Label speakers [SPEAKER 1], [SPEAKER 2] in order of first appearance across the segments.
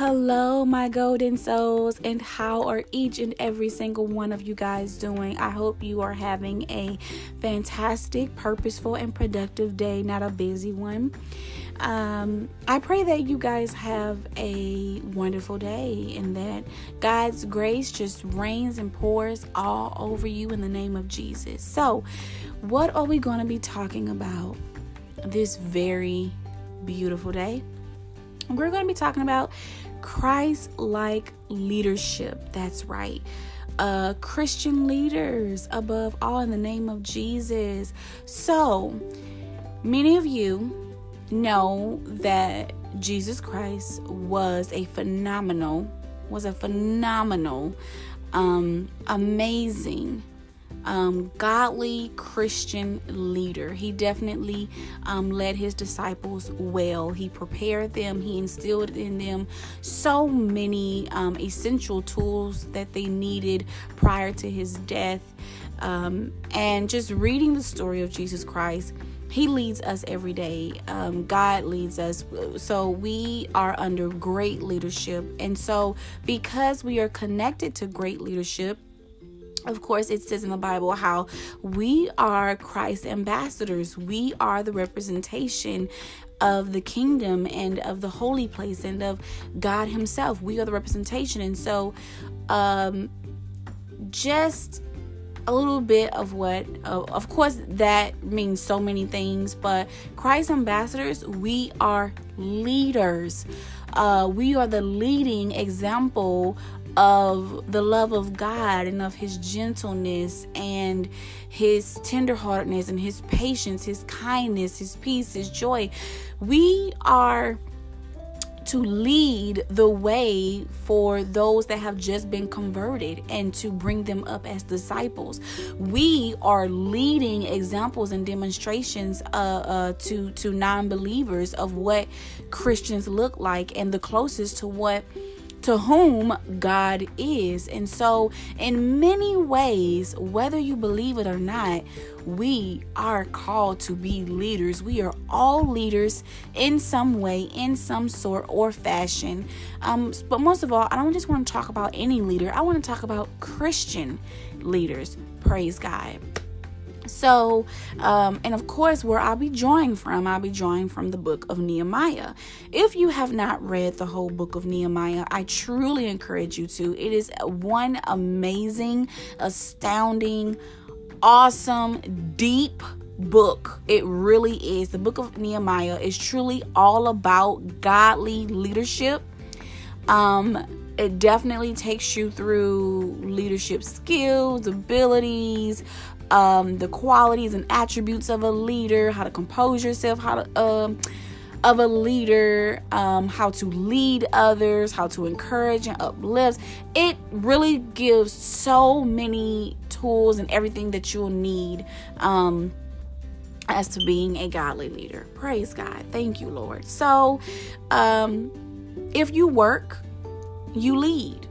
[SPEAKER 1] Hello, my golden souls, and how are each and every single one of you guys doing? I hope you are having a fantastic, purposeful, and productive day, not a busy one. Um, I pray that you guys have a wonderful day and that God's grace just rains and pours all over you in the name of Jesus. So, what are we going to be talking about this very beautiful day? We're going to be talking about Christ like leadership. That's right. Uh, Christian leaders above all in the name of Jesus. So, many of you know that Jesus Christ was a phenomenal, was a phenomenal, um, amazing um, godly Christian leader. He definitely um, led his disciples well. He prepared them, he instilled in them so many um, essential tools that they needed prior to his death. Um, and just reading the story of Jesus Christ. He leads us every day. Um, God leads us. So we are under great leadership. And so, because we are connected to great leadership, of course, it says in the Bible how we are Christ ambassadors. We are the representation of the kingdom and of the holy place and of God Himself. We are the representation. And so, um, just a little bit of what, uh, of course, that means so many things, but Christ ambassadors, we are leaders. Uh, we are the leading example of the love of God and of his gentleness and his tenderheartedness and his patience, his kindness, his peace, his joy. We are to lead the way for those that have just been converted and to bring them up as disciples. We are leading examples and demonstrations uh, uh, to to non-believers of what Christians look like and the closest to what to whom God is. And so, in many ways, whether you believe it or not, we are called to be leaders. We are all leaders in some way, in some sort or fashion. Um, but most of all, I don't just want to talk about any leader, I want to talk about Christian leaders. Praise God. So, um, and of course, where I'll be drawing from, I'll be drawing from the book of Nehemiah. If you have not read the whole book of Nehemiah, I truly encourage you to. It is one amazing, astounding, awesome, deep book. It really is. The book of Nehemiah is truly all about godly leadership. Um, it definitely takes you through leadership skills, abilities, um, the qualities and attributes of a leader, how to compose yourself, how to um, of a leader, um, how to lead others, how to encourage and uplift. It really gives so many tools and everything that you'll need um, as to being a godly leader. Praise God. Thank you, Lord. So, um, if you work, you lead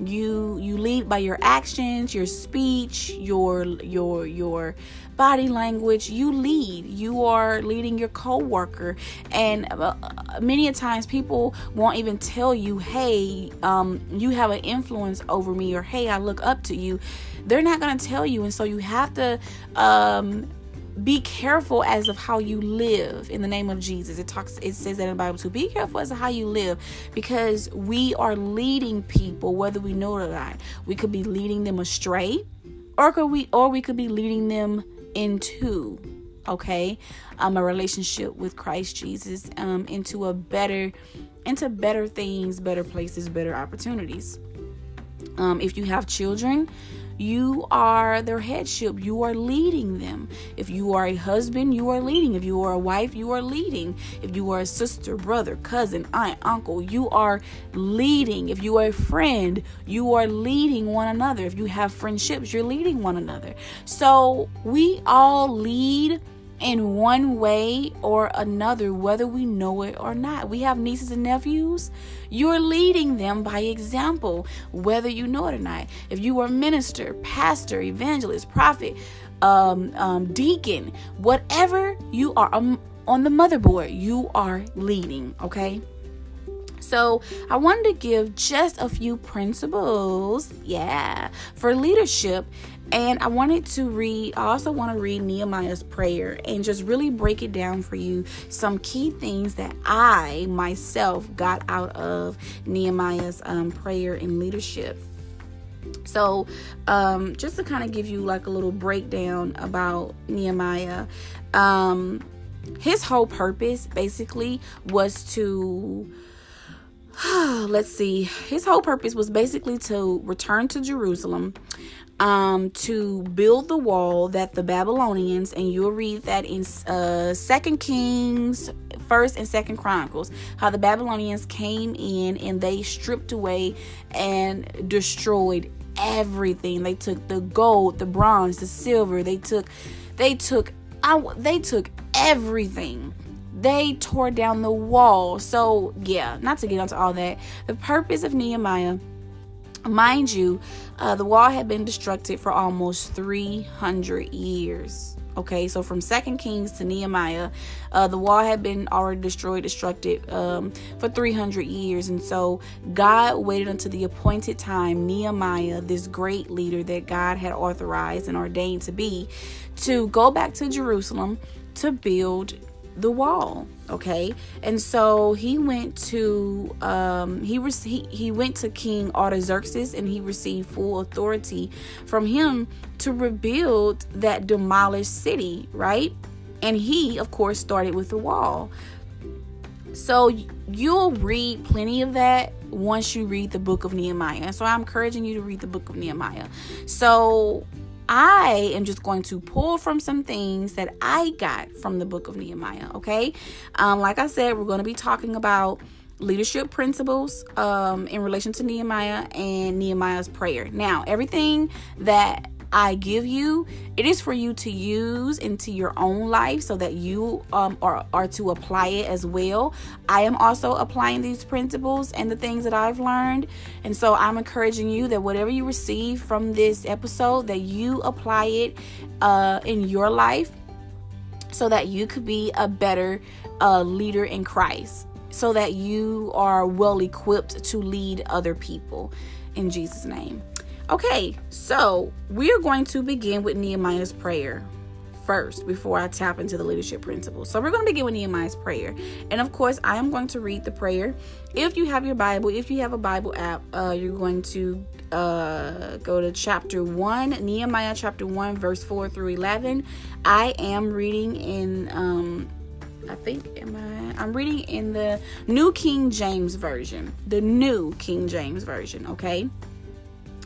[SPEAKER 1] you you lead by your actions your speech your your your body language. You lead. You are leading your coworker. And uh, many a times people won't even tell you hey um, you have an influence over me or hey i look up to you. They're not going to tell you. And so you have to um, be careful as of how you live in the name of Jesus. It talks it says that in the Bible too. Be careful as of how you live because we are leading people whether we know it or not. We could be leading them astray or could we or we could be leading them into okay um a relationship with Christ Jesus um into a better into better things, better places, better opportunities. Um if you have children, you are their headship. You are leading them. If you are a husband, you are leading. If you are a wife, you are leading. If you are a sister, brother, cousin, aunt, uncle, you are leading. If you are a friend, you are leading one another. If you have friendships, you're leading one another. So we all lead in one way or another, whether we know it or not. We have nieces and nephews. You're leading them by example, whether you know it or not. If you are minister, pastor, evangelist, prophet, um, um, deacon, whatever you are um, on the motherboard, you are leading, okay? So, I wanted to give just a few principles, yeah, for leadership. And I wanted to read, I also want to read Nehemiah's prayer and just really break it down for you. Some key things that I myself got out of Nehemiah's um, prayer and leadership. So, um, just to kind of give you like a little breakdown about Nehemiah, um, his whole purpose basically was to let's see his whole purpose was basically to return to jerusalem um, to build the wall that the babylonians and you'll read that in uh, second kings first and second chronicles how the babylonians came in and they stripped away and destroyed everything they took the gold the bronze the silver they took they took I, they took everything they tore down the wall. So, yeah, not to get into all that. The purpose of Nehemiah, mind you, uh, the wall had been destructed for almost 300 years. Okay, so from Second Kings to Nehemiah, uh, the wall had been already destroyed, destructed um, for 300 years. And so God waited until the appointed time, Nehemiah, this great leader that God had authorized and ordained to be, to go back to Jerusalem to build the wall okay? And so he went to um he was he, he went to king artaxerxes and he received full authority from him to rebuild that demolished city right? And he of course started with the wall. So you'll read plenty of that once you read the book of nehemiah. So i'm encouraging you to read the book of nehemiah. So I am just going to pull from some things that I got from the book of Nehemiah. Okay. Um, like I said, we're going to be talking about leadership principles um, in relation to Nehemiah and Nehemiah's prayer. Now, everything that I give you, it is for you to use into your own life so that you um, are, are to apply it as well. I am also applying these principles and the things that I've learned. And so I'm encouraging you that whatever you receive from this episode, that you apply it uh, in your life so that you could be a better uh, leader in Christ, so that you are well equipped to lead other people in Jesus' name. Okay, so we are going to begin with Nehemiah's prayer first before I tap into the leadership principles. So we're going to begin with Nehemiah's prayer. And of course, I am going to read the prayer. If you have your Bible, if you have a Bible app, uh, you're going to uh, go to chapter 1, Nehemiah chapter 1, verse 4 through 11. I am reading in. Um, I think am I I'm reading in the New King James version. The New King James version, okay?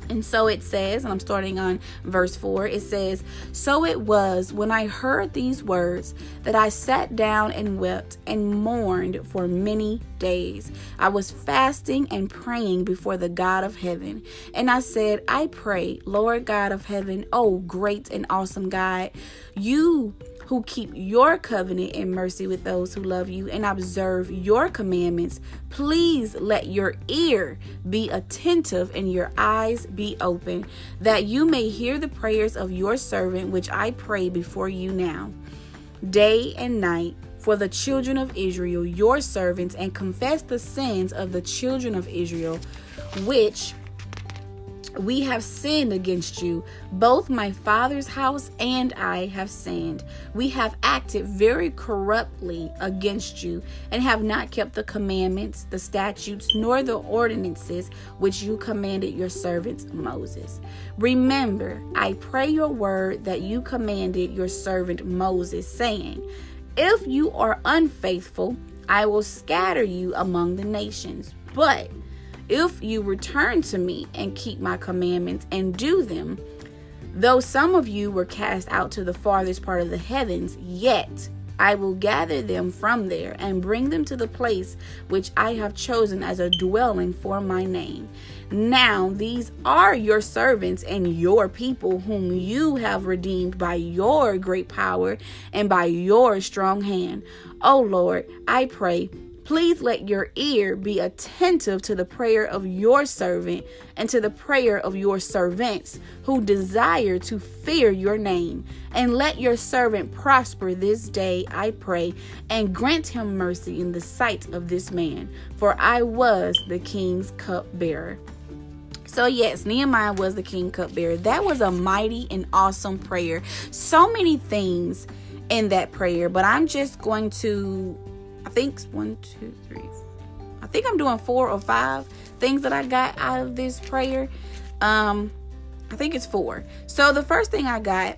[SPEAKER 1] And so it says, and I'm starting on verse 4, it says, So it was when I heard these words that I sat down and wept and mourned for many days. I was fasting and praying before the God of heaven. And I said, I pray, Lord God of heaven, oh great and awesome God, you who keep your covenant and mercy with those who love you and observe your commandments, please let your ear be attentive and your eyes be open, that you may hear the prayers of your servant, which I pray before you now, day and night for the children of Israel, your servants, and confess the sins of the children of Israel, which we have sinned against you. Both my father's house and I have sinned. We have acted very corruptly against you and have not kept the commandments, the statutes, nor the ordinances which you commanded your servant Moses. Remember, I pray your word that you commanded your servant Moses, saying, If you are unfaithful, I will scatter you among the nations. But if you return to me and keep my commandments and do them, though some of you were cast out to the farthest part of the heavens, yet I will gather them from there and bring them to the place which I have chosen as a dwelling for my name. Now, these are your servants and your people, whom you have redeemed by your great power and by your strong hand. O Lord, I pray Please let your ear be attentive to the prayer of your servant and to the prayer of your servants who desire to fear your name. And let your servant prosper this day, I pray, and grant him mercy in the sight of this man, for I was the king's cupbearer. So, yes, Nehemiah was the king cupbearer. That was a mighty and awesome prayer. So many things in that prayer, but I'm just going to, I think one, two, three, I think I'm doing four or five things that I got out of this prayer. Um, I think it's four. So the first thing I got,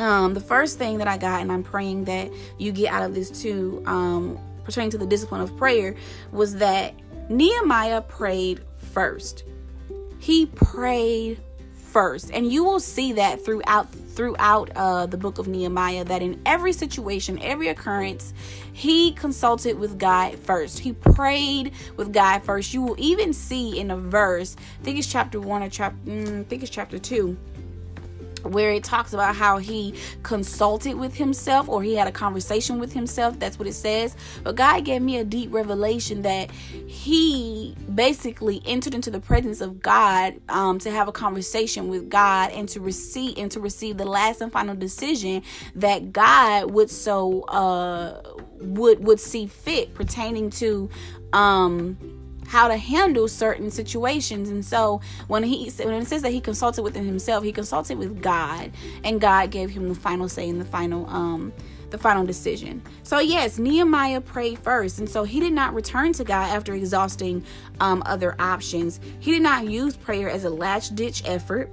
[SPEAKER 1] um, the first thing that I got, and I'm praying that you get out of this too, um, pertaining to the discipline of prayer, was that Nehemiah prayed first. He prayed first. And you will see that throughout throughout uh, the book of Nehemiah that in every situation, every occurrence, he consulted with God first. He prayed with God first. You will even see in a verse, I think it's chapter 1 or chapter mm, I think it's chapter 2 where it talks about how he consulted with himself or he had a conversation with himself. That's what it says. But God gave me a deep revelation that he basically entered into the presence of God um, to have a conversation with God and to receive and to receive the last and final decision that God would so uh, would would see fit pertaining to um how to handle certain situations. And so when he when it says that he consulted within himself, he consulted with God, and God gave him the final say and the final um the final decision. So yes, Nehemiah prayed first, and so he did not return to God after exhausting um, other options. He did not use prayer as a last ditch effort,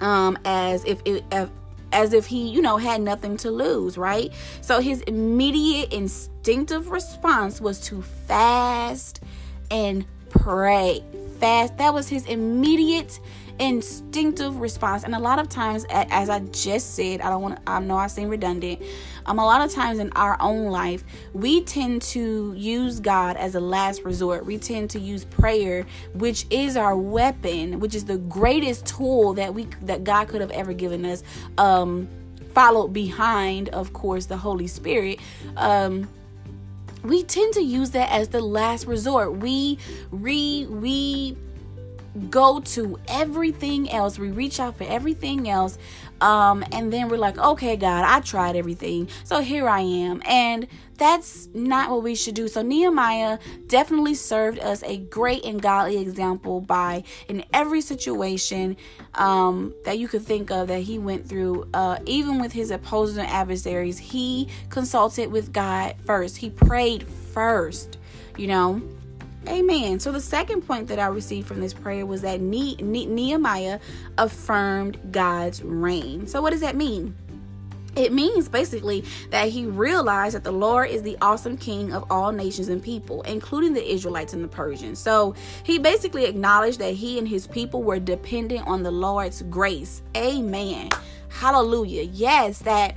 [SPEAKER 1] um, as if it. If, as if he, you know, had nothing to lose, right? So his immediate instinctive response was to fast and pray. Fast. That was his immediate instinctive response and a lot of times as i just said i don't want to i know i seem redundant um a lot of times in our own life we tend to use god as a last resort we tend to use prayer which is our weapon which is the greatest tool that we that god could have ever given us um followed behind of course the holy spirit um we tend to use that as the last resort. We re we go to everything else. We reach out for everything else. Um, and then we're like, okay, God, I tried everything. So here I am. And that's not what we should do. So Nehemiah definitely served us a great and godly example by in every situation um, that you could think of that he went through, uh, even with his opposers and adversaries, he consulted with God first. He prayed first, you know. Amen. So the second point that I received from this prayer was that ne- ne- Nehemiah affirmed God's reign. So what does that mean? It means basically that he realized that the Lord is the awesome king of all nations and people, including the Israelites and the Persians. So he basically acknowledged that he and his people were dependent on the Lord's grace. Amen. Hallelujah. Yes, that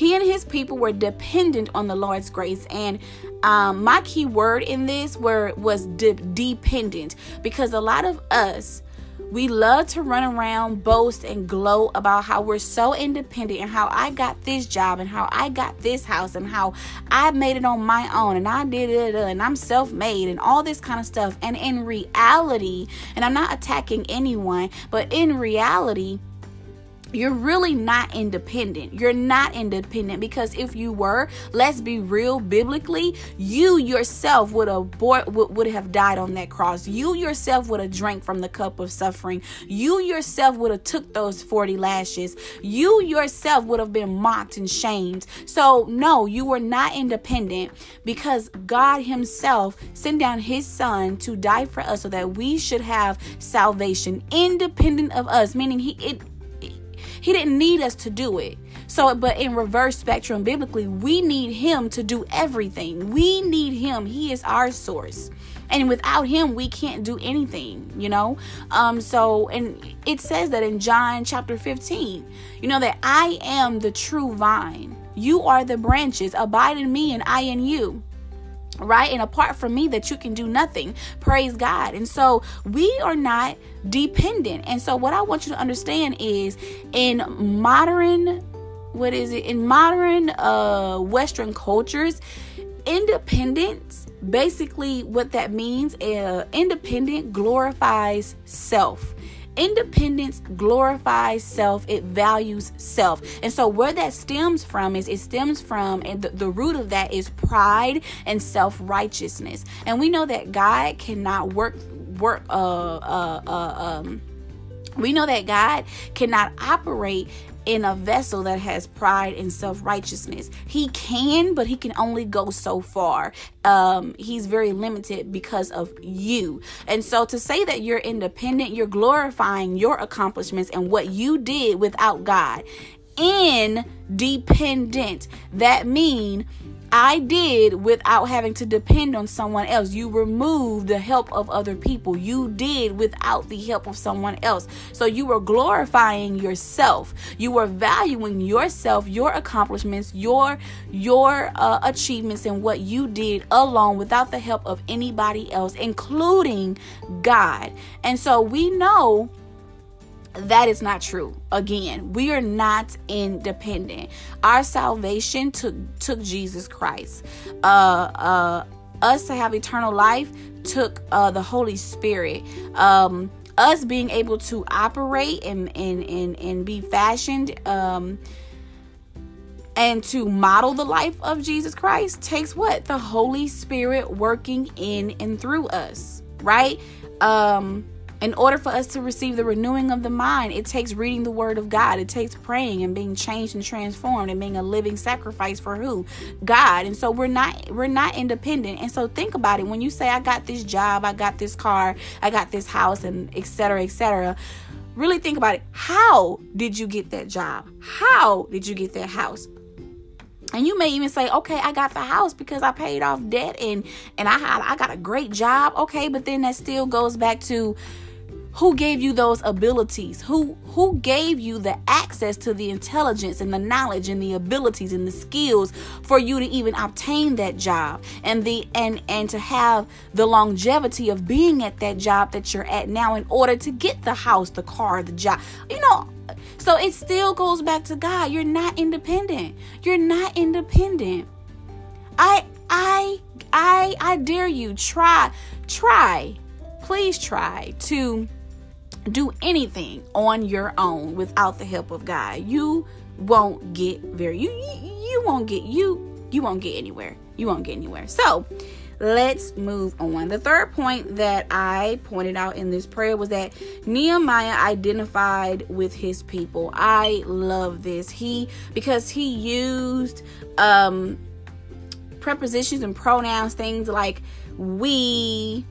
[SPEAKER 1] he and his people were dependent on the Lord's grace. And um, my key word in this were was de- dependent because a lot of us we love to run around, boast, and glow about how we're so independent and how I got this job and how I got this house and how I made it on my own and I did it and I'm self made and all this kind of stuff. And in reality, and I'm not attacking anyone, but in reality, you're really not independent. You're not independent because if you were, let's be real biblically, you yourself would have would, would have died on that cross. You yourself would have drank from the cup of suffering. You yourself would have took those 40 lashes. You yourself would have been mocked and shamed. So no, you were not independent because God himself sent down his son to die for us so that we should have salvation independent of us, meaning he it he didn't need us to do it. So, but in reverse spectrum, biblically, we need Him to do everything. We need Him. He is our source. And without Him, we can't do anything, you know? Um, so, and it says that in John chapter 15, you know, that I am the true vine. You are the branches. Abide in me and I in you right? And apart from me, that you can do nothing. Praise God. And so we are not dependent. And so what I want you to understand is in modern, what is it? In modern uh Western cultures, independence basically what that means uh, independent glorifies self independence glorifies self it values self. And so where that stems from is it stems from and the, the root of that is pride and self-righteousness. And we know that god cannot work work uh uh, uh um we know that God cannot operate in a vessel that has pride and self righteousness. He can, but he can only go so far. Um, he's very limited because of you. And so to say that you're independent, you're glorifying your accomplishments and what you did without God. Independent. That mean I did without having to depend on someone else. You removed the help of other people. You did without the help of someone else. So you were glorifying yourself. You were valuing yourself, your accomplishments, your your uh, achievements and what you did alone without the help of anybody else, including God. And so we know that is not true. Again, we are not independent. Our salvation took took Jesus Christ. Uh, uh, us to have eternal life took uh, the Holy Spirit. Um, us being able to operate and and and, and be fashioned um, and to model the life of Jesus Christ takes what the Holy Spirit working in and through us, right? Um, in order for us to receive the renewing of the mind, it takes reading the word of God. It takes praying and being changed and transformed and being a living sacrifice for who? God. And so we're not we're not independent. And so think about it. When you say I got this job, I got this car, I got this house and etc. etc. Really think about it. How did you get that job? How did you get that house? and you may even say okay i got the house because i paid off debt and and i had i got a great job okay but then that still goes back to who gave you those abilities? Who who gave you the access to the intelligence and the knowledge and the abilities and the skills for you to even obtain that job? And the and and to have the longevity of being at that job that you're at now in order to get the house the car the job. You know so it still goes back to God. You're not independent. You're not independent. I i i i dare you try try please try to do anything on your own without the help of God, you won't get very you you won't get you you won't get anywhere. You won't get anywhere. So, let's move on. The third point that I pointed out in this prayer was that Nehemiah identified with his people. I love this. He because he used um prepositions and pronouns things like we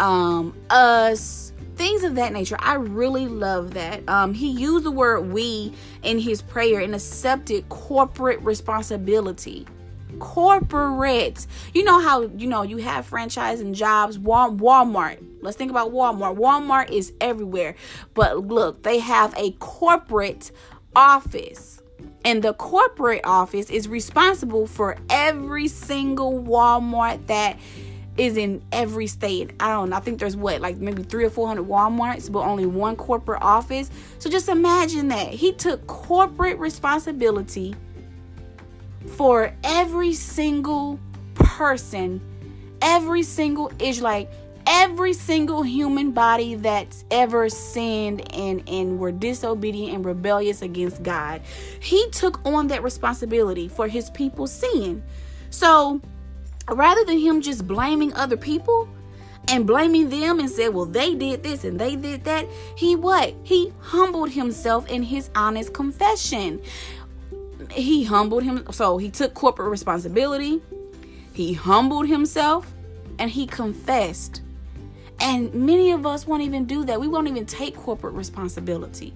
[SPEAKER 1] um us things of that nature. I really love that. Um, he used the word we in his prayer and accepted corporate responsibility. Corporate. You know how, you know, you have franchise and jobs. Walmart. Let's think about Walmart. Walmart is everywhere. But look, they have a corporate office. And the corporate office is responsible for every single Walmart that is in every state. I don't know. I think there's what, like maybe three or four hundred Walmarts, but only one corporate office. So just imagine that. He took corporate responsibility for every single person, every single Israelite, every single human body that's ever sinned and, and were disobedient and rebellious against God. He took on that responsibility for his people's sin. So rather than him just blaming other people and blaming them and said, well, they did this and they did that, he what? He humbled himself in his honest confession. He humbled him. So he took corporate responsibility, he humbled himself, and he confessed. And many of us won't even do that. We won't even take corporate responsibility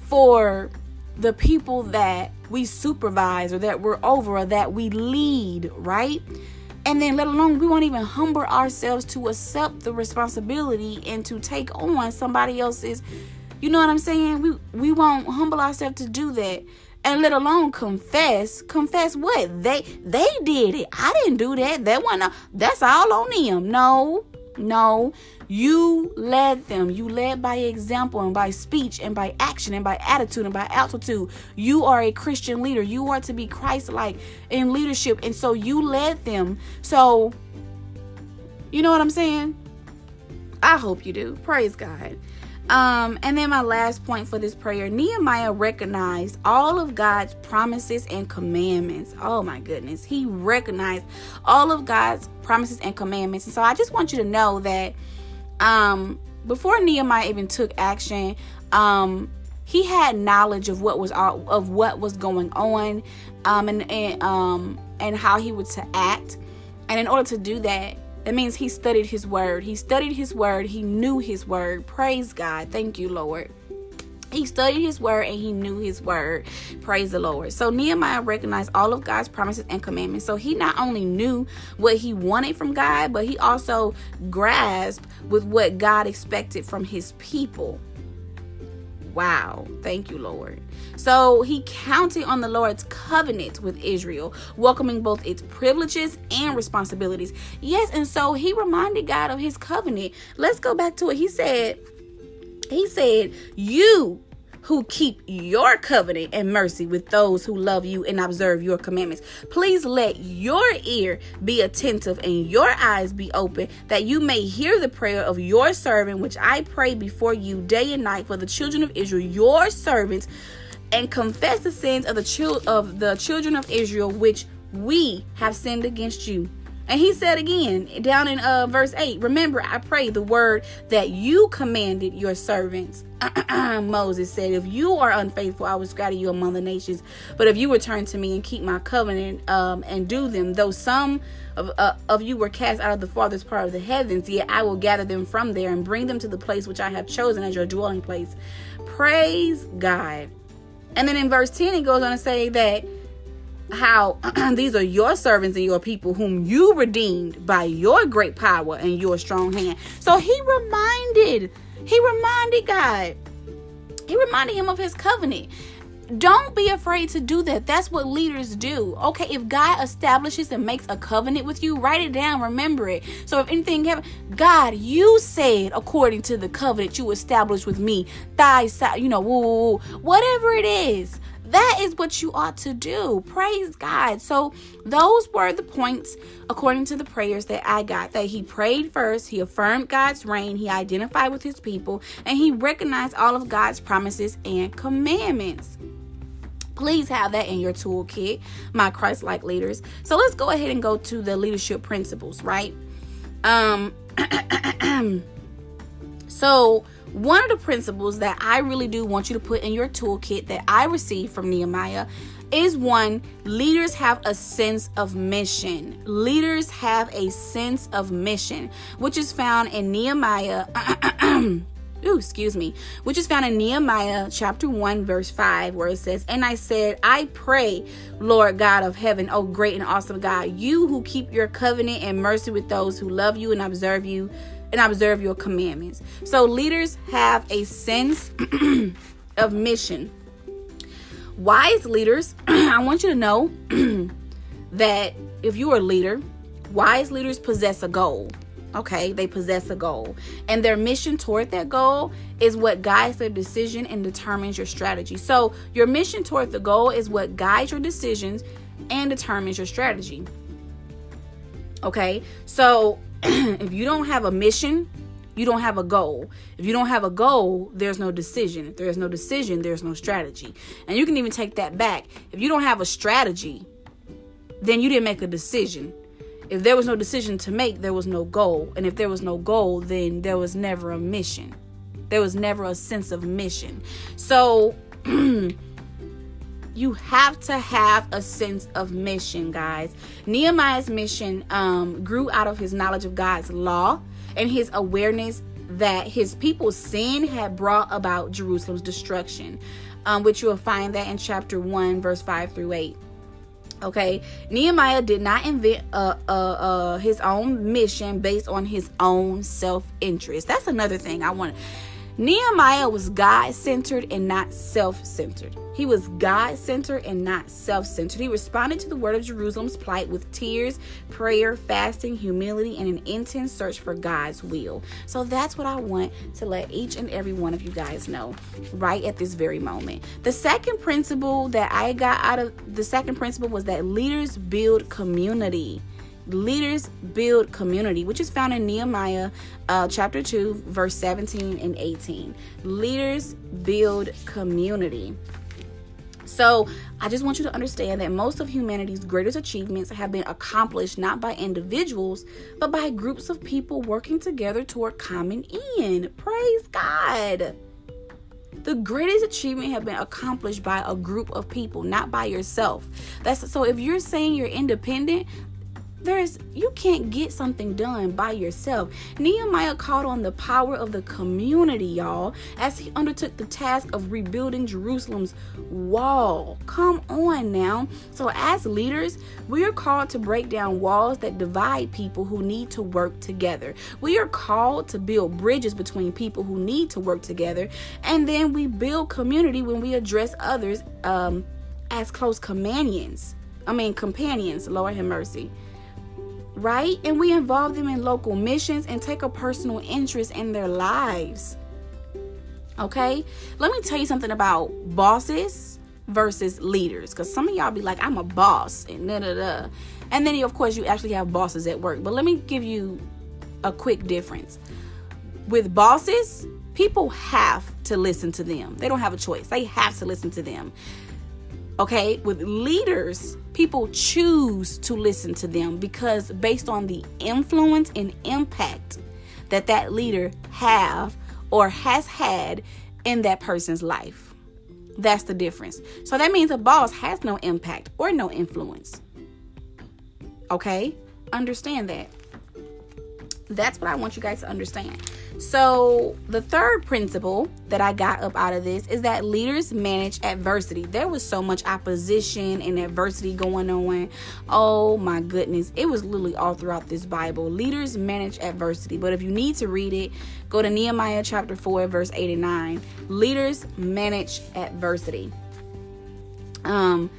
[SPEAKER 1] for the people that we supervise or that we're over or that we lead, right? And then, let alone, we won't even humble ourselves to accept the responsibility and to take on somebody else's. You know what I'm saying? We we won't humble ourselves to do that, and let alone confess. Confess what they they did it. I didn't do that. That one. That's all on them. No, No, you led them. You led by example and by speech and by action and by attitude and by altitude. You are a Christian leader. You are to be Christ like in leadership. And so you led them. So, you know what I'm saying? I hope you do. Praise God. Um, and then my last point for this prayer Nehemiah recognized all of God's promises and commandments. Oh my goodness. He recognized all of God's promises and commandments. And so I just want you to know that um, before Nehemiah even took action, um, he had knowledge of what was all, of what was going on um, and, and, um, and how he was to act. And in order to do that, that means he studied his word. He studied his word. He knew his word. Praise God. Thank you, Lord. He studied his word and he knew his word. Praise the Lord. So Nehemiah recognized all of God's promises and commandments. So he not only knew what he wanted from God, but he also grasped with what God expected from his people. Wow. Thank you, Lord. So he counted on the Lord's covenant with Israel, welcoming both its privileges and responsibilities. Yes, and so he reminded God of his covenant. Let's go back to it. He said, He said, You who keep your covenant and mercy with those who love you and observe your commandments. Please let your ear be attentive and your eyes be open that you may hear the prayer of your servant, which I pray before you day and night for the children of Israel, your servants, and confess the sins of the chil- of the children of Israel which we have sinned against you. And he said again down in uh, verse 8 Remember, I pray the word that you commanded your servants. Moses said, If you are unfaithful, I will scatter you among the nations. But if you return to me and keep my covenant um, and do them, though some of, uh, of you were cast out of the farthest part of the heavens, yet I will gather them from there and bring them to the place which I have chosen as your dwelling place. Praise God. And then in verse 10, he goes on to say that how these are your servants and your people whom you redeemed by your great power and your strong hand. So he reminded, he reminded God, he reminded him of his covenant. Don't be afraid to do that. That's what leaders do. Okay, if God establishes and makes a covenant with you, write it down, remember it. So if anything happens, God, you said according to the covenant you established with me, side, you know, woo, woo, woo, whatever it is. That is what you ought to do. Praise God. So, those were the points according to the prayers that I got. That he prayed first, he affirmed God's reign, he identified with his people, and he recognized all of God's promises and commandments. Please have that in your toolkit, my Christ like leaders. So, let's go ahead and go to the leadership principles, right? Um, so one of the principles that I really do want you to put in your toolkit that I received from Nehemiah is one leaders have a sense of mission. Leaders have a sense of mission, which is found in Nehemiah. Ooh, excuse me, which is found in Nehemiah chapter 1, verse 5, where it says, And I said, I pray, Lord God of heaven, O great and awesome God, you who keep your covenant and mercy with those who love you and observe you and observe your commandments. So leaders have a sense of mission. Wise leaders, I want you to know that if you are a leader, wise leaders possess a goal. Okay, they possess a goal. And their mission toward that goal is what guides their decision and determines your strategy. So, your mission toward the goal is what guides your decisions and determines your strategy. Okay, so if you don't have a mission, you don't have a goal. If you don't have a goal, there's no decision. If there's no decision, there's no strategy. And you can even take that back. If you don't have a strategy, then you didn't make a decision. If there was no decision to make, there was no goal. And if there was no goal, then there was never a mission. There was never a sense of mission. So, you have to have a sense of mission, guys. Nehemiah's mission um, grew out of his knowledge of God's law and his awareness that his people's sin had brought about Jerusalem's destruction, um, which you will find that in chapter 1, verse 5 through 8. Okay, Nehemiah did not invent uh, uh, uh, his own mission based on his own self interest. That's another thing I want Nehemiah was God centered and not self centered. He was God centered and not self centered. He responded to the word of Jerusalem's plight with tears, prayer, fasting, humility, and an intense search for God's will. So that's what I want to let each and every one of you guys know right at this very moment. The second principle that I got out of the second principle was that leaders build community leaders build community, which is found in Nehemiah uh, chapter 2, verse 17 and 18. Leaders build community. So, I just want you to understand that most of humanity's greatest achievements have been accomplished not by individuals, but by groups of people working together toward common end. Praise God. The greatest achievement have been accomplished by a group of people, not by yourself. That's so if you're saying you're independent, there's you can't get something done by yourself. Nehemiah called on the power of the community, y'all, as he undertook the task of rebuilding Jerusalem's wall. Come on now. So as leaders, we are called to break down walls that divide people who need to work together. We are called to build bridges between people who need to work together, and then we build community when we address others um, as close companions. I mean companions, Lord have mercy right? And we involve them in local missions and take a personal interest in their lives. Okay? Let me tell you something about bosses versus leaders because some of y'all be like, I'm a boss and da da da. And then, of course, you actually have bosses at work. But let me give you a quick difference. With bosses, people have to listen to them, they don't have a choice, they have to listen to them. Okay, with leaders, people choose to listen to them because based on the influence and impact that that leader have or has had in that person's life. That's the difference. So that means a boss has no impact or no influence. Okay? Understand that. That's what I want you guys to understand. So, the third principle that I got up out of this is that leaders manage adversity. There was so much opposition and adversity going on. Oh my goodness. It was literally all throughout this Bible. Leaders manage adversity. But if you need to read it, go to Nehemiah chapter 4, verse 8 and 9. Leaders manage adversity. Um,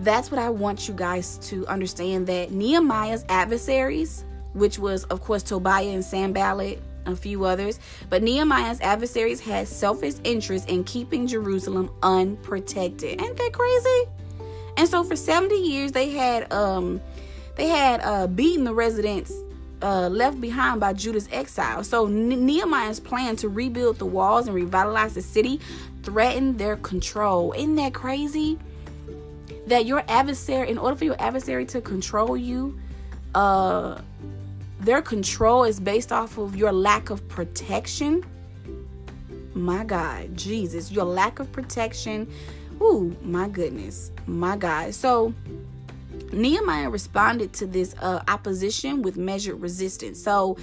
[SPEAKER 1] that's what I want you guys to understand that Nehemiah's adversaries, which was, of course, Tobiah and Sanballat, a few others. But Nehemiah's adversaries had selfish interest in keeping Jerusalem unprotected. Ain't that crazy? And so for 70 years they had um they had uh beaten the residents uh, left behind by Judah's exile. So Nehemiah's plan to rebuild the walls and revitalize the city threatened their control. Isn't that crazy? That your adversary, in order for your adversary to control you, uh, their control is based off of your lack of protection. My God, Jesus, your lack of protection. Ooh, my goodness, my God. So, Nehemiah responded to this uh, opposition with measured resistance. So,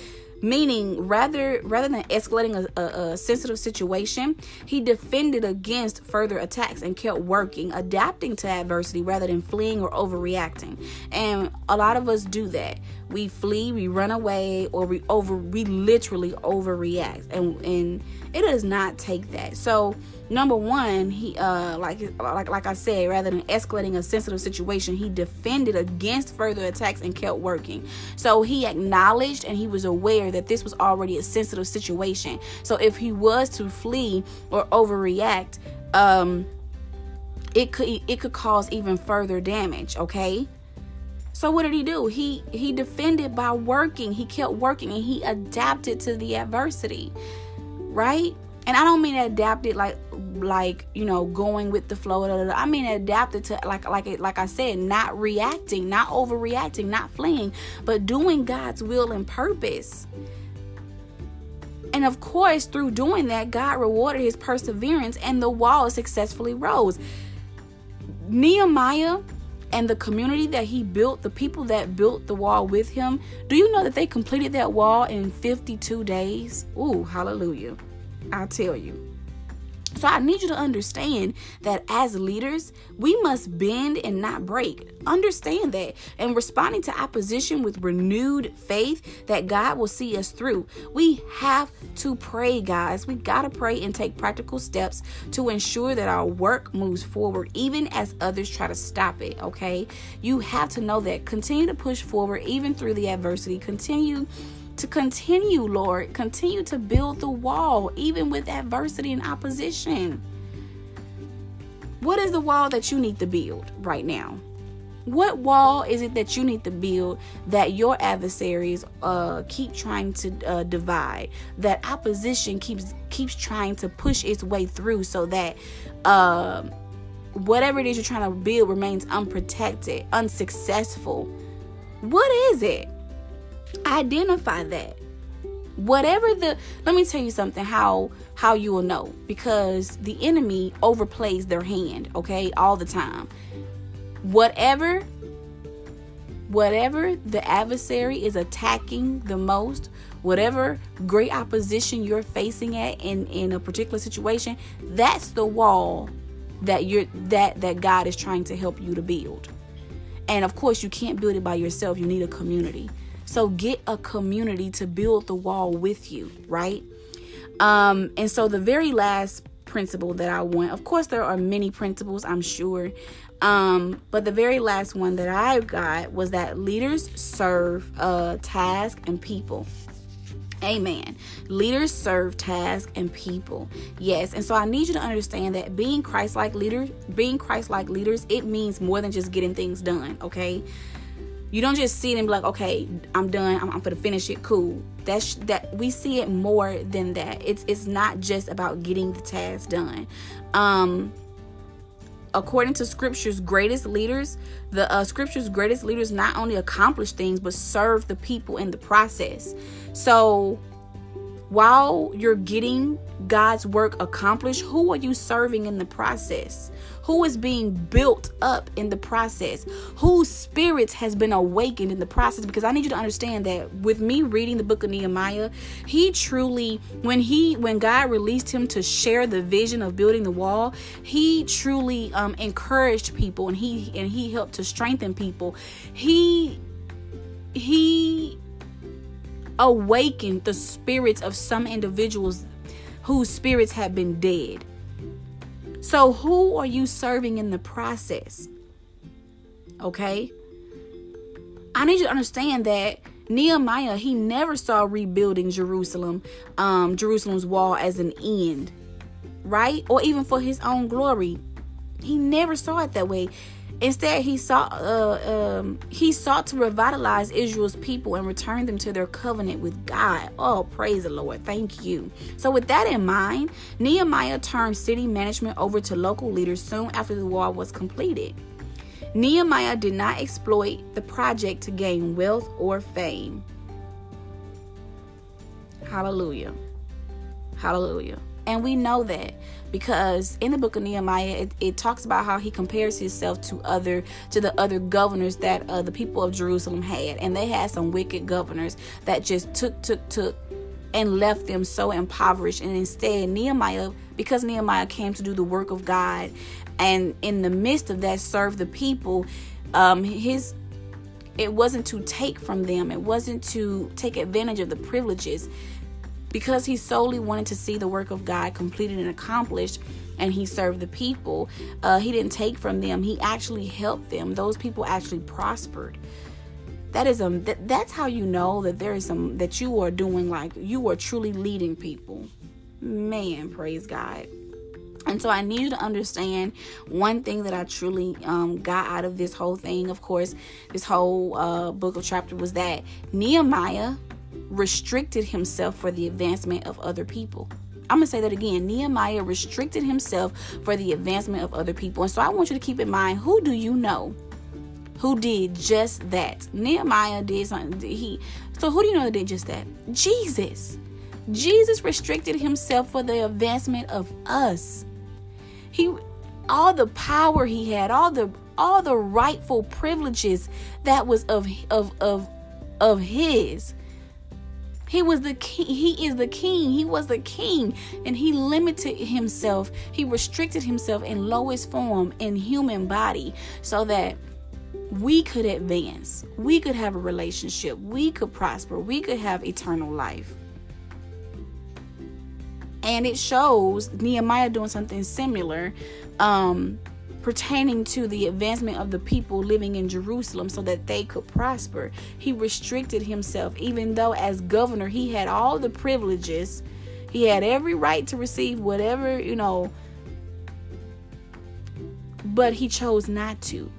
[SPEAKER 1] meaning rather rather than escalating a, a, a, sensitive situation he defended against further attacks and kept working adapting to adversity rather than fleeing or overreacting. And a lot of us do that. We flee we run away or we over we literally overreact. And and it does not take that. So number one he uh like like like i said rather than escalating a sensitive situation he defended against further attacks and kept working. So he acknowledged and he was aware that this was already a sensitive situation. So if he was to flee or overreact um it could it could cause even further damage okay? So what did he do? He he defended by working. He kept working and he adapted to the adversity right and I don't mean adapted like like you know going with the flow. Blah, blah, blah. I mean adapted to like like it like I said, not reacting, not overreacting, not fleeing, but doing God's will and purpose. And of course, through doing that, God rewarded his perseverance, and the wall successfully rose. Nehemiah and the community that he built, the people that built the wall with him, do you know that they completed that wall in 52 days? Ooh, hallelujah. I'll tell you. So I need you to understand that as leaders, we must bend and not break. Understand that. And responding to opposition with renewed faith that God will see us through. We have to pray, guys. We got to pray and take practical steps to ensure that our work moves forward, even as others try to stop it, okay? You have to know that. Continue to push forward, even through the adversity. Continue to continue, Lord. Continue to build the wall, even with adversity and opposition. What is the wall that you need to build right now? What wall is it that you need to build that your adversaries uh, keep trying to uh, divide? That opposition keeps keeps trying to push its way through, so that uh, whatever it is you're trying to build remains unprotected, unsuccessful. What is it? Identify that. Whatever the let me tell you something how how you will know because the enemy overplays their hand okay all the time. Whatever whatever the adversary is attacking the most whatever great opposition you're facing at in in a particular situation that's the wall that you're that that god is trying to help you to build. And of course you can't build it by yourself. You need a community so get a community to build the wall with you, right? Um, and so the very last principle that I want, of course, there are many principles, I'm sure. Um, but the very last one that I got was that leaders serve uh task and people. Amen. Leaders serve tasks and people. Yes. And so I need you to understand that being Christ like leaders, being Christ like leaders, it means more than just getting things done. Okay. You don't just see it and be like, okay, I'm done. I'm, I'm gonna finish it. Cool. That's that we see it more than that. It's it's not just about getting the task done. Um, according to scripture's greatest leaders, the uh, scripture's greatest leaders not only accomplish things but serve the people in the process. So while you're getting God's work accomplished, who are you serving in the process? Who is being built up in the process? Whose spirits has been awakened in the process? Because I need you to understand that with me reading the book of Nehemiah, he truly, when he, when God released him to share the vision of building the wall, he truly um, encouraged people and he and he helped to strengthen people. He he awakened the spirits of some individuals whose spirits had been dead. So, who are you serving in the process? Okay? I need you to understand that Nehemiah, he never saw rebuilding Jerusalem, um, Jerusalem's wall as an end, right? Or even for his own glory. He never saw it that way. Instead, he sought uh, um, he sought to revitalize Israel's people and return them to their covenant with God. Oh, praise the Lord! Thank you. So, with that in mind, Nehemiah turned city management over to local leaders soon after the wall was completed. Nehemiah did not exploit the project to gain wealth or fame. Hallelujah. Hallelujah. And we know that because in the book of Nehemiah, it, it, talks about how he compares himself to other to the other governors that uh, the people of Jerusalem had, and they had some wicked governors that just took took took and left them so impoverished. And instead, Nehemiah, because Nehemiah came to do the work of God, and in the midst of that, serve the people. Um, his it wasn't to take from them. It wasn't to take advantage of the privileges because he solely wanted to see the work of God completed and accomplished and he served the people uh, he didn't take from them. He actually helped them. Those people actually prospered. That is a um, that, that's how you know that there is some that you are doing like you are truly leading people. Man praise god. And so I need you to understand one thing that I truly um, got out of this whole thing. Of course, this whole uh, book of chapter was that Nehemiah restricted himself for the advancement of other people. I'm going to say that again. Nehemiah restricted himself for the advancement of other people. And so I want you to keep in mind who do you know who did just that? Nehemiah did something. He so who do you know that did just that? Jesus. Jesus restricted himself for the advancement of us. He all the power he had, all the all the rightful privileges that was of of of of his He was the king. He is the king. He was the king. And he limited himself. He restricted himself in lowest form in human body so that we could advance. We could have a relationship. We could prosper. We could have eternal life. And it shows Nehemiah doing something similar um, pertaining to the advancement of the people living in Jerusalem so that they could prosper. He restricted himself, even though as governor he had all the privileges, he had every right to receive whatever, you know, but he chose not to.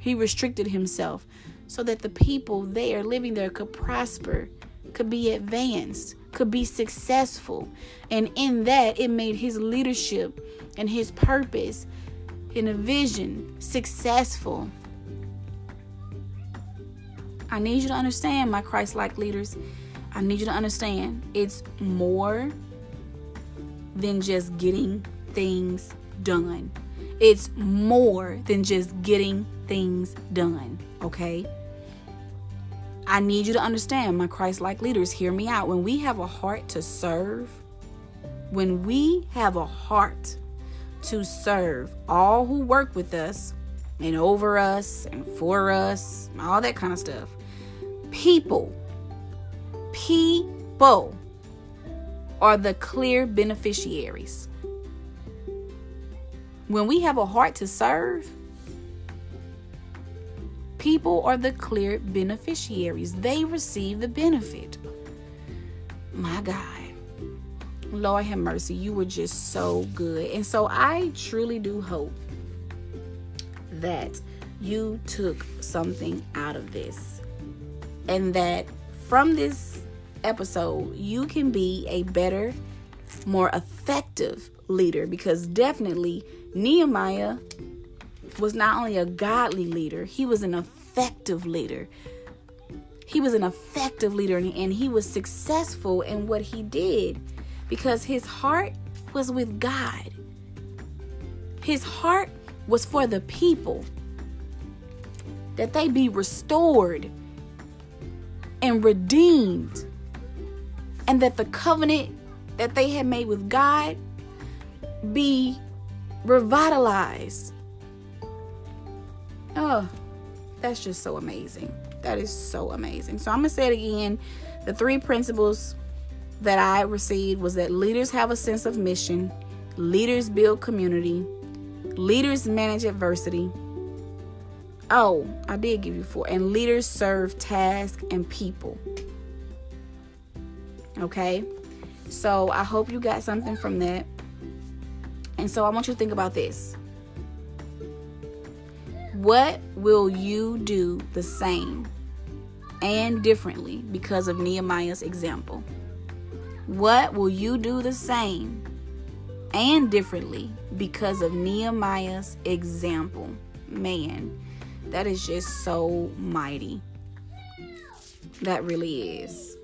[SPEAKER 1] He restricted himself so that the people there living there could prosper, could be advanced, could be successful. And in that, it made his leadership and his purpose in a vision successful. I need you to understand, my Christ like leaders. I need you to understand it's more than just getting things done. It's more than just getting things done, okay? I need you to understand, my Christ like leaders, hear me out. When we have a heart to serve, when we have a heart to serve all who work with us and over us and for us, all that kind of stuff. People, people are the clear beneficiaries. When we have a heart to serve, people are the clear beneficiaries. They receive the benefit. My God. Lord have mercy, you were just so good. And so I truly do hope that you took something out of this and that from this episode, you can be a better, more effective leader because definitely Nehemiah was not only a godly leader, he was an effective leader. He was an effective leader and he was successful in what he did because his heart was with God. His heart was for the people that they be restored and redeemed, and that the covenant that they had made with God be revitalized. Oh, that's just so amazing. That is so amazing. So I'm going to say it again. The three principles that I received was that leaders have a sense of mission, leaders build community, leaders manage adversity. Oh, I did give you four. And leaders serve tasks and people. Okay? So I hope you got something from that. And so I want you to think about this. What will you do the same and differently because of Nehemiah's example? What will you do the same and differently because of Nehemiah's example? Man, that is just so mighty. That really is.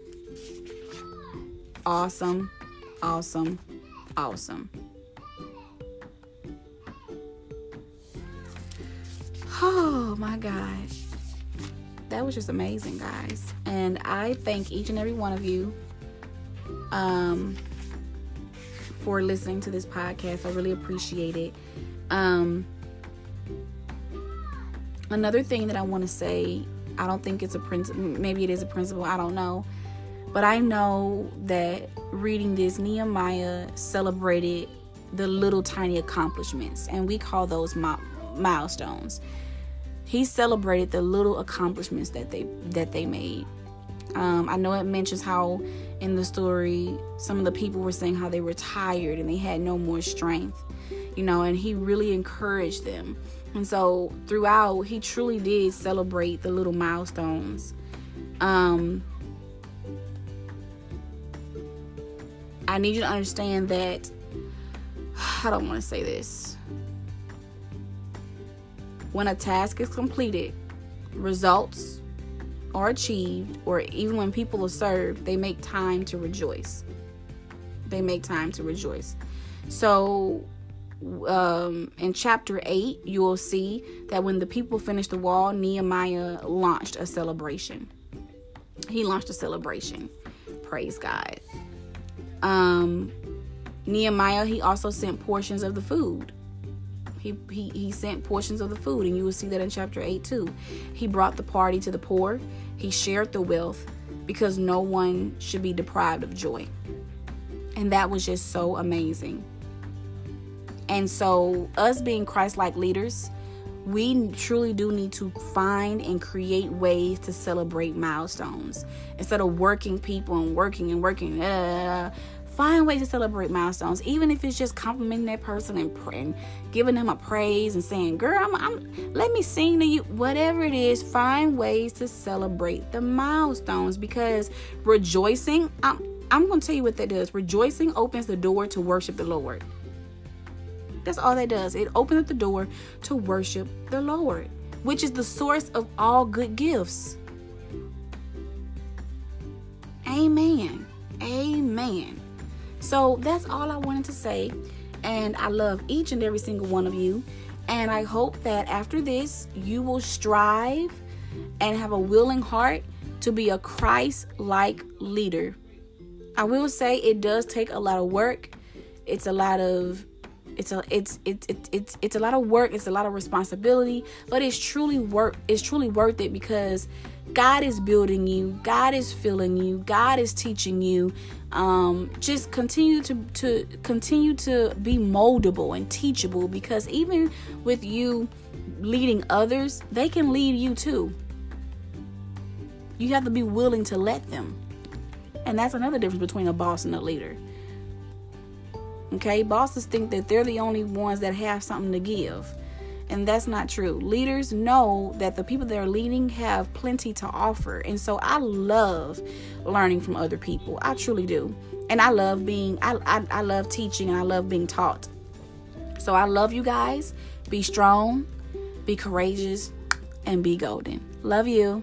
[SPEAKER 1] Awesome, awesome, awesome. Oh my God. That was just amazing, guys. And I thank each and every one of you um, for listening to this podcast. I really appreciate it. Um, another thing that I want to say, I don't think it's a principle, maybe it is a principle, I don't know. But I know that reading this, Nehemiah celebrated the little tiny accomplishments, and we call those mi- milestones. He celebrated the little accomplishments that they that they made. Um, I know it mentions how in the story some of the people were saying how they were tired and they had no more strength, you know, and he really encouraged them. And so throughout, he truly did celebrate the little milestones. Um, I need you to understand that I don't want to say this. When a task is completed, results are achieved, or even when people are served, they make time to rejoice. They make time to rejoice. So, um, in chapter 8, you will see that when the people finished the wall, Nehemiah launched a celebration. He launched a celebration. Praise God. Um, Nehemiah, he also sent portions of the food. He, he, he sent portions of the food, and you will see that in chapter 8 too. He brought the party to the poor, he shared the wealth because no one should be deprived of joy. And that was just so amazing. And so, us being Christ like leaders, we truly do need to find and create ways to celebrate milestones instead of working people and working and working. Uh, find ways to celebrate milestones, even if it's just complimenting that person and, and giving them a praise and saying, "Girl, I'm, I'm, let me sing to you." Whatever it is, find ways to celebrate the milestones because rejoicing. I'm, I'm going to tell you what that does. Rejoicing opens the door to worship the Lord. That's all that does. It opens up the door to worship the Lord, which is the source of all good gifts. Amen. Amen. So that's all I wanted to say. And I love each and every single one of you. And I hope that after this, you will strive and have a willing heart to be a Christ like leader. I will say it does take a lot of work. It's a lot of it's a it's it's it's it's, it's a lot of work it's a lot of responsibility but it's truly work it's truly worth it because god is building you. God is filling you. God is teaching you. Um, just continue to to continue to be moldable and teachable because even with you leading others they can lead you too. You have to be willing to let them. And that's another difference between a boss and a leader. Okay, bosses think that they're the only ones that have something to give. And that's not true. Leaders know that the people that are leading have plenty to offer. And so I love learning from other people. I truly do. And I love being, I, I, I love teaching and I love being taught. So I love you guys. Be strong, be courageous, and be golden. Love you.